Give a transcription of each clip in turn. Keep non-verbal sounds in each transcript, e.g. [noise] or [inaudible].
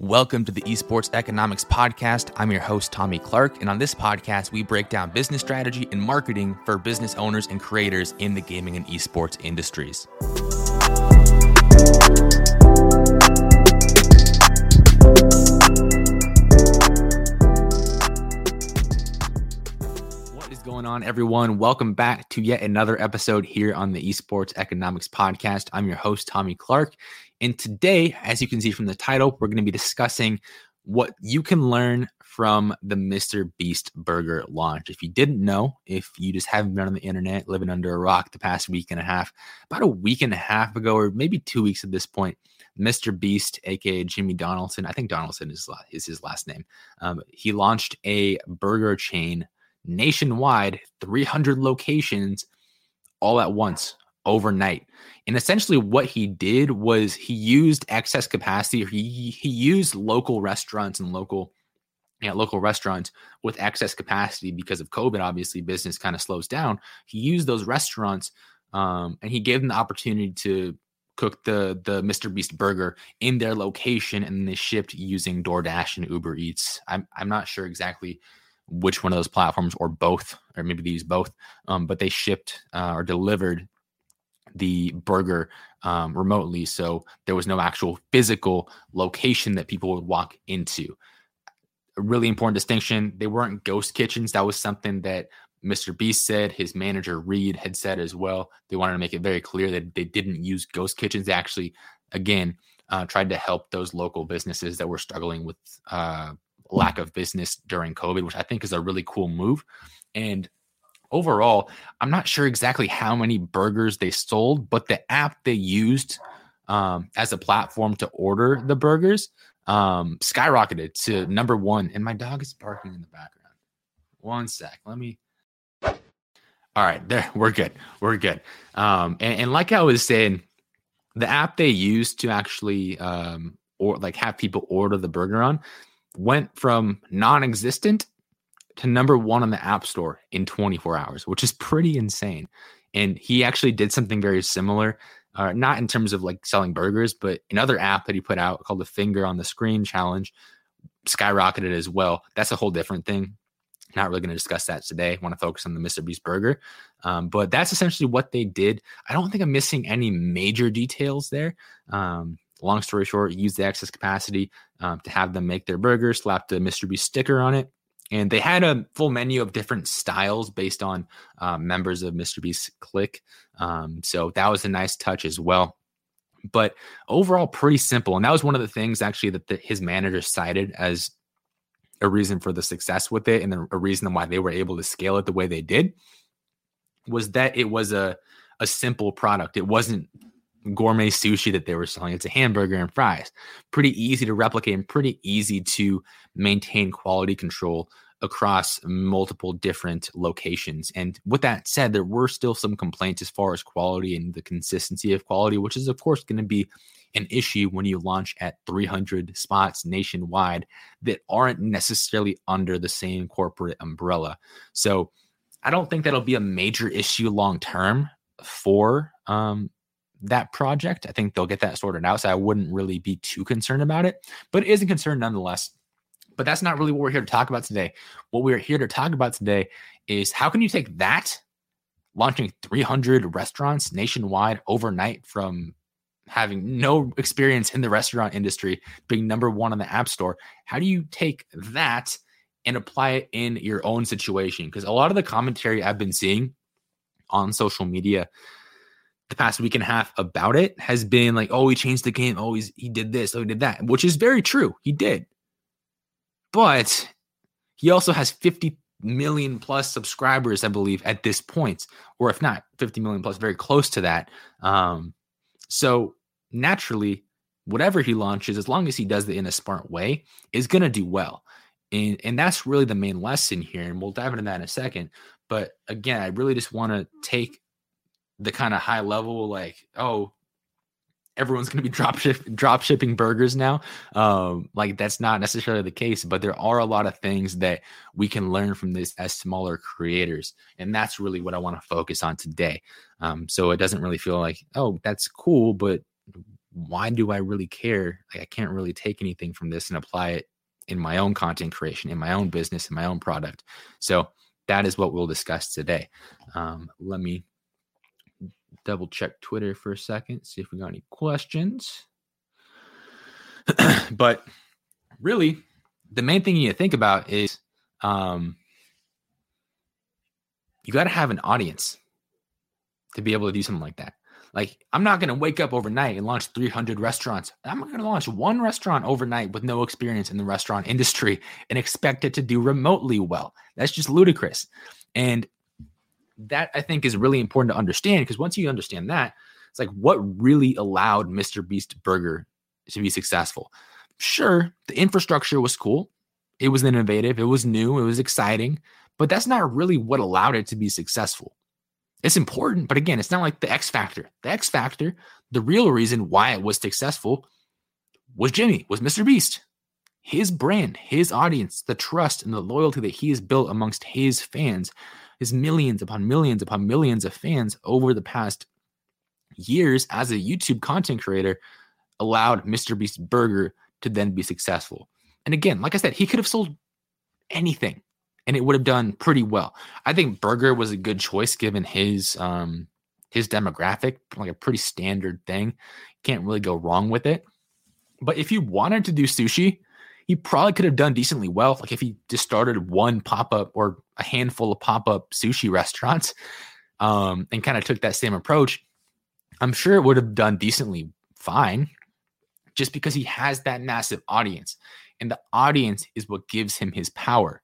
Welcome to the Esports Economics Podcast. I'm your host, Tommy Clark, and on this podcast, we break down business strategy and marketing for business owners and creators in the gaming and esports industries. On, everyone? Welcome back to yet another episode here on the Esports Economics Podcast. I'm your host, Tommy Clark, and today, as you can see from the title, we're going to be discussing what you can learn from the Mr. Beast Burger launch. If you didn't know, if you just haven't been on the internet living under a rock the past week and a half, about a week and a half ago, or maybe two weeks at this point, Mr. Beast, aka Jimmy Donaldson, I think Donaldson is, is his last name. Um, he launched a burger chain nationwide, 300 locations all at once overnight. And essentially, what he did was he used excess capacity, he he used local restaurants and local yeah, local restaurants with excess capacity because of COVID. Obviously, business kind of slows down. He used those restaurants um, and he gave them the opportunity to cook the the Mr. Beast burger in their location, and they shipped using DoorDash and Uber Eats. I'm I'm not sure exactly which one of those platforms or both, or maybe they use both, um, but they shipped uh, or delivered the burger um, remotely. So there was no actual physical location that people would walk into. A really important distinction they weren't ghost kitchens. That was something that Mr. Beast said. His manager, Reed, had said as well. They wanted to make it very clear that they didn't use ghost kitchens. They actually, again, uh, tried to help those local businesses that were struggling with uh, lack of business during COVID, which I think is a really cool move. And overall, I'm not sure exactly how many burgers they sold, but the app they used um, as a platform to order the burgers um, skyrocketed to number one. And my dog is barking in the background. One sec. Let me. All right, there we're good. We're good. Um, and, and like I was saying, the app they used to actually um, or like have people order the burger on went from non-existent to number one on the App Store in 24 hours, which is pretty insane. And he actually did something very similar, uh, not in terms of like selling burgers, but another app that he put out called the Finger on the Screen Challenge skyrocketed as well. That's a whole different thing. Not really going to discuss that today. I want to focus on the Mr. Beast burger. Um, but that's essentially what they did. I don't think I'm missing any major details there. Um, long story short, use the excess capacity um, to have them make their burgers, slap the Mr. Beast sticker on it, and they had a full menu of different styles based on uh, members of Mr. Beast's Clique. Um, so that was a nice touch as well. But overall, pretty simple. And that was one of the things actually that the, his manager cited as a reason for the success with it and a reason why they were able to scale it the way they did was that it was a, a simple product. It wasn't gourmet sushi that they were selling. It's a hamburger and fries. Pretty easy to replicate and pretty easy to maintain quality control across multiple different locations. And with that said, there were still some complaints as far as quality and the consistency of quality, which is, of course, going to be an issue when you launch at 300 spots nationwide that aren't necessarily under the same corporate umbrella. So I don't think that'll be a major issue long term for um, that project. I think they'll get that sorted out. So I wouldn't really be too concerned about it, but it is a concern nonetheless. But that's not really what we're here to talk about today. What we're here to talk about today is how can you take that, launching 300 restaurants nationwide overnight from having no experience in the restaurant industry, being number one on the App Store, how do you take that and apply it in your own situation? Because a lot of the commentary I've been seeing on social media the past week and a half about it has been like, oh, he changed the game. Oh, he's, he did this. Oh, he did that, which is very true. He did. But he also has 50 million plus subscribers, I believe, at this point, or if not 50 million plus, very close to that. Um, so naturally, whatever he launches, as long as he does it in a smart way, is going to do well. And, and that's really the main lesson here. And we'll dive into that in a second. But again, I really just want to take the kind of high level like oh everyone's going to be [laughs] drop ship, drop shipping burgers now um, like that's not necessarily the case but there are a lot of things that we can learn from this as smaller creators and that's really what i want to focus on today um, so it doesn't really feel like oh that's cool but why do I really care? Like, I can't really take anything from this and apply it in my own content creation, in my own business, in my own product. So that is what we'll discuss today. Um, let me double check Twitter for a second, see if we got any questions. [clears throat] but really, the main thing you need to think about is um, you got to have an audience to be able to do something like that. Like, I'm not going to wake up overnight and launch 300 restaurants. I'm going to launch one restaurant overnight with no experience in the restaurant industry and expect it to do remotely well. That's just ludicrous. And that I think is really important to understand because once you understand that, it's like what really allowed Mr. Beast Burger to be successful. Sure, the infrastructure was cool. It was innovative, it was new, it was exciting, but that's not really what allowed it to be successful. It's important, but again, it's not like the X factor. The X factor, the real reason why it was successful was Jimmy, was Mr. Beast. His brand, his audience, the trust and the loyalty that he has built amongst his fans, his millions upon millions upon millions of fans over the past years as a YouTube content creator allowed Mr. Beast Burger to then be successful. And again, like I said, he could have sold anything and it would have done pretty well. I think burger was a good choice given his um his demographic, like a pretty standard thing. Can't really go wrong with it. But if you wanted to do sushi, he probably could have done decently well. Like if he just started one pop up or a handful of pop up sushi [laughs] restaurants um, and kind of took that same approach, I'm sure it would have done decently fine just because he has that massive audience. And the audience is what gives him his power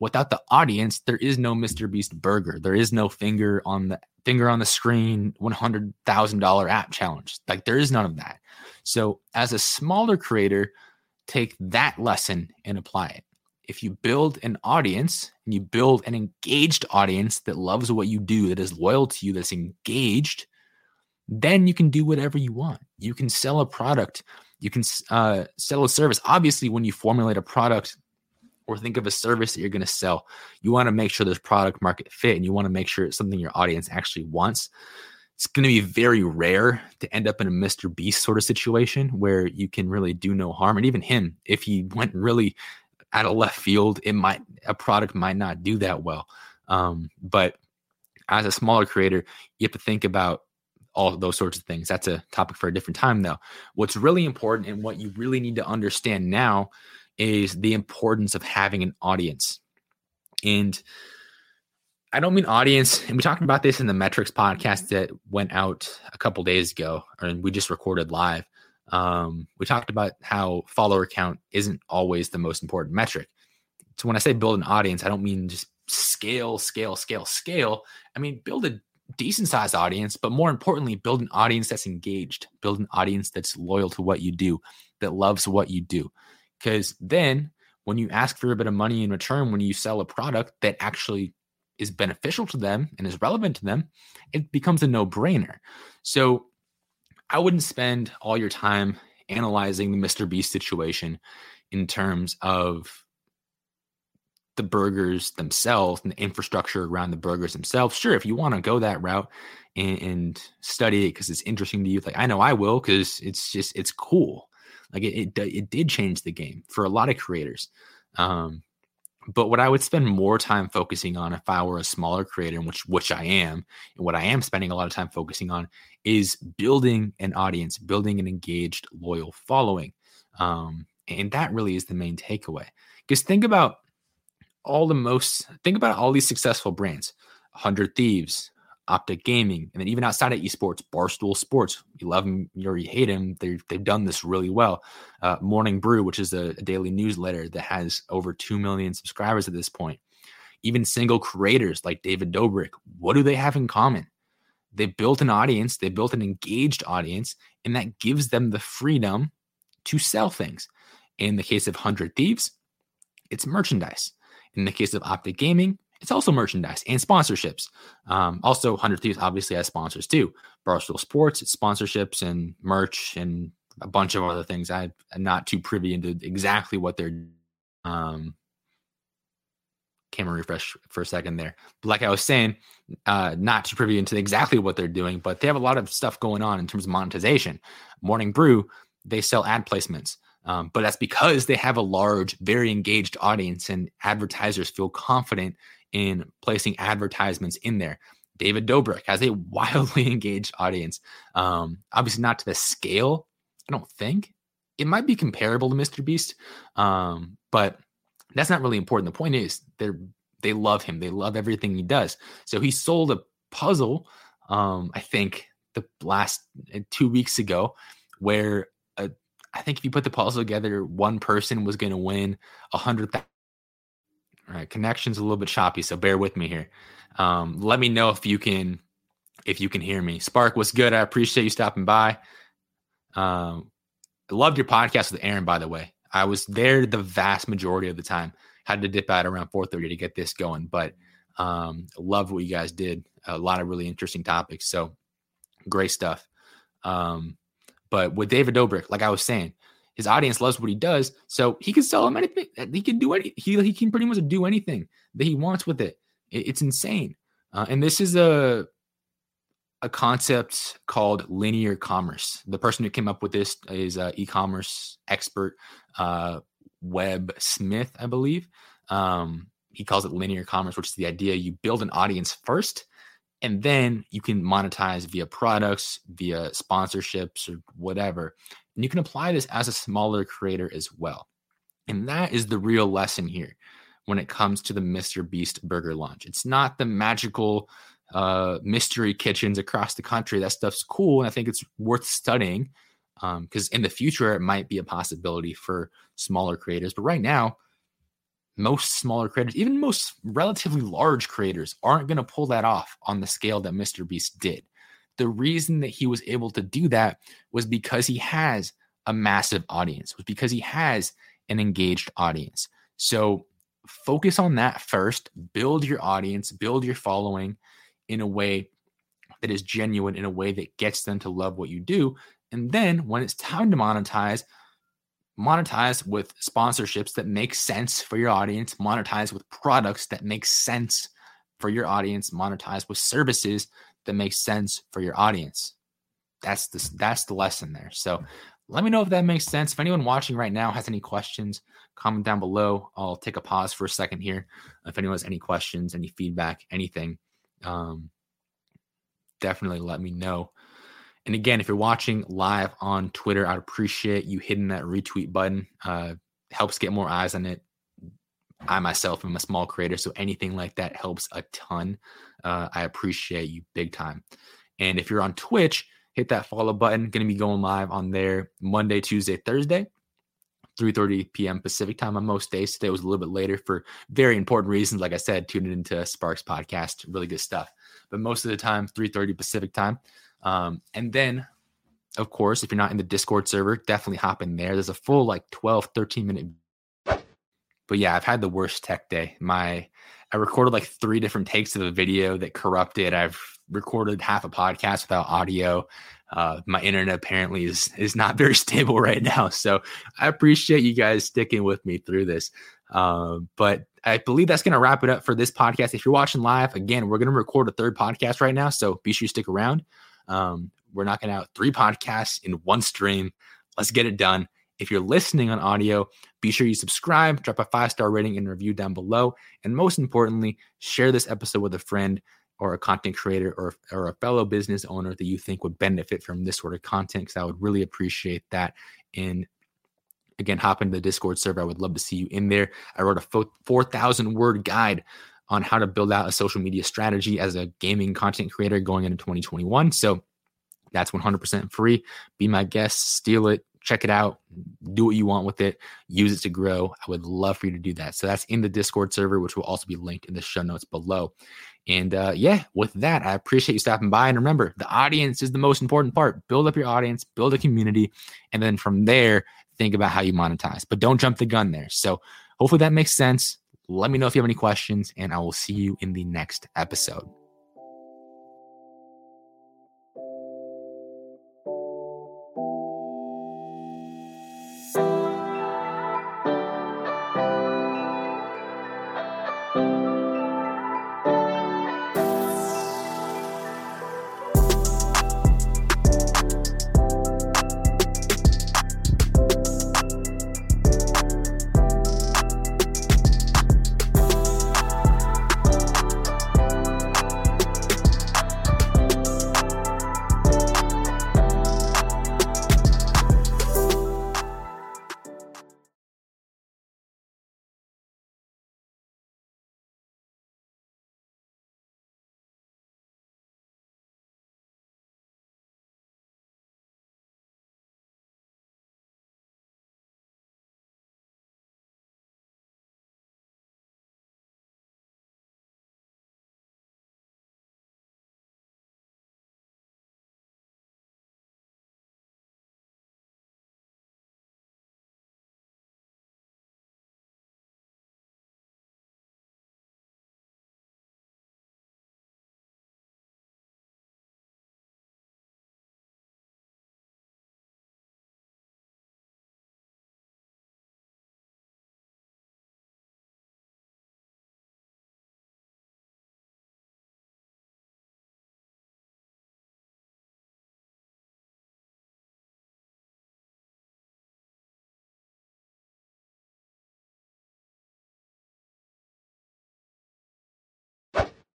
without the audience, there is no Mr. Beast burger. There is no finger on the finger on the screen, $100,000 app challenge. Like there is none of that. So as a smaller creator, take that lesson and apply it. If you build an audience and you build an engaged audience that loves what you do, that is loyal to you, that's engaged, then you can do whatever you want. You can sell a product, you can uh, sell a service. Obviously, when you formulate a product or think of a service that you're going to sell, you want to make sure there's product market fit and you want to make sure it's something your audience actually wants. It's going to be very rare to end up in a Mr. Beast sort of situation where you can really do no harm. And even him, if he went really out of left field, it might a product might not do that well. Um, but as a smaller creator, you have to think about all those sorts of things. That's a topic for a different time, though. What's really important and what you really need to understand now is the importance of having an audience. And I don't mean audience, and we talked about this in the metrics podcast that went out a couple days ago, and we just recorded live. Um, we talked about how follower count isn't always the most important metric. So when I say build an audience, I don't mean just scale, scale, scale, scale. I mean build a decent sized audience, but more importantly, build an audience that's engaged, build an audience that's loyal to what you do, that loves what you do. Because then when you ask for a bit of money in return, when you sell a product that actually is beneficial to them and is relevant to them, it becomes a no brainer. So I wouldn't spend all your time analyzing the Mr. Beast situation in terms of the burgers themselves and the infrastructure around the burgers themselves. Sure, if you want to go that route and, and study it because it's interesting to you, like I know I will because it's just it's cool. Like it, it, it did change the game for a lot of creators. Um, but what I would spend more time focusing on if I were a smaller creator, which which I am, and what I am spending a lot of time focusing on is building an audience, building an engaged, loyal following. Um, and that really is the main takeaway. Because think about all the most, think about all these successful brands, 100 Thieves, Optic Gaming, and then even outside of esports, Barstool Sports. You love them or you hate them. They've done this really well. Uh, Morning Brew, which is a, a, daily newsletter that has over two million subscribers at this point. Even single creators like David Dobrik, what do they have in common? They built an audience, they built an engaged audience, and that gives them the freedom to sell things. In the case of Hundred Thieves, it's merchandise. In the case of Optic Gaming, it's also merchandise and sponsorships. Um, also, 100 Thieves obviously has sponsors too. Barstool Sports, it's sponsorships and merch and a bunch of other things. I, am not too privy into exactly what they're. Um, camera refresh for a second there. But like I was saying, uh, not to privy into exactly what they're doing, but they have a lot of stuff going on in terms of monetization. Morning Brew, they sell ad placements. Um, but that's because they have a large, very engaged audience, and advertisers feel confident in placing advertisements in there. David Dobrik has a [laughs] wildly engaged audience. Um, obviously, not to the scale, I don't think. It might be comparable to Mr. Beast, um, but that's not really important. The point is they're they love him. They love everything he does. So he sold a puzzle, um, I think the last uh, two weeks ago, where I think if you put the puzzle together, one person was going to win a hundred. All right, connection's a little bit choppy, so bear with me here. Um, let me know if you can if you can hear me. Spark, what's good? I appreciate you stopping by. Um, loved your podcast with Aaron, by the way. I was there the vast majority of the time. Had to dip out around 4:30 to get this going, but um, love what you guys did. A lot of really interesting topics. So great stuff. Um, but with David Dobrik, like I was saying, his audience loves what he does, so he can sell them anything. He can do any. He he can pretty much do anything that he wants with it. it it's insane. Uh, and this is a a concept called linear commerce. The person who came up with this is an e-commerce expert, uh, Web Smith, I believe. Um, he calls it linear commerce, which is the idea you build an audience first, and then you can monetize via products, via sponsorships, or whatever. And you can apply this as a smaller creator as well. And that is the real lesson here when it comes to the Mr. Beast burger launch. It's not the magical uh, mystery kitchens across the country. That stuff's cool, and I think it's worth studying because um, in the future it might be a possibility for smaller creators. But right now, most smaller creators, even most relatively large creators, aren't going to pull that off on the scale that Mr. Beast did. The reason that he was able to do that was because he has a massive audience, was because he has an engaged audience. So focus on that first, build your audience, build your following, in a way that is genuine, in a way that gets them to love what you do. And then when it's time to monetize, monetize with sponsorships that make sense for your audience, monetize with products that make sense for your audience, monetize with services that makes sense for your audience. That's the that's the lesson there. So let me know if that makes sense. If anyone watching right now has any questions, comment down below. I'll take a pause for a second here. If anyone has any questions, any feedback, anything, um, definitely let me know. And again, if you're watching live on Twitter, I'd appreciate you hitting that retweet button. Uh, helps get more eyes on it. I myself am a small creator, so anything like that helps a ton. Uh, I appreciate you big time. And if you're on Twitch, hit that follow button. Going to be going live on there Monday, Tuesday, Thursday. 3:30 p.m. Pacific time on most days. Today was a little bit later for very important reasons. Like I said, tuning into Sparks podcast, really good stuff. But most of the time, 3:30 Pacific time. Um, and then, of course, if you're not in the Discord server, definitely hop in there. There's a full like 12, 13 minute. But yeah, I've had the worst tech day. My I recorded like three different takes of a video that corrupted. I've recorded half a podcast without audio. Uh, my internet apparently is is not very [laughs] stable right now, so I appreciate you guys sticking with me through this. Uh, but I believe that's going to wrap it up for this podcast. If you're watching live, again, we're going to record a third podcast right now, so be sure you stick around. Um, we're knocking out three podcasts in one stream. Let's get it done. If you're listening on audio, be sure you subscribe, drop a five star rating and review down below. And most importantly, share this episode with a friend or a content creator or, or a fellow business owner that you think would benefit from this sort of content because I would really appreciate that. And again, hop into the Discord server. I would love to see you in there. I wrote a 4,000 word guide on how to build out a social media strategy as a gaming content creator going into 2021. So that's 100% free. Be my guest, steal it, check it out, do what you want with it, use it to grow. I would love for you to do that. So that's in the Discord server, which will also be linked in the show notes below. And uh, yeah, with that, I appreciate you stopping by. And remember, the audience is the most important part. Build up your audience, build a community, and then from there, think about how you monetize. But don't jump the gun there. So hopefully that makes sense. Let me know if you have any questions, and I will see you in the next episode.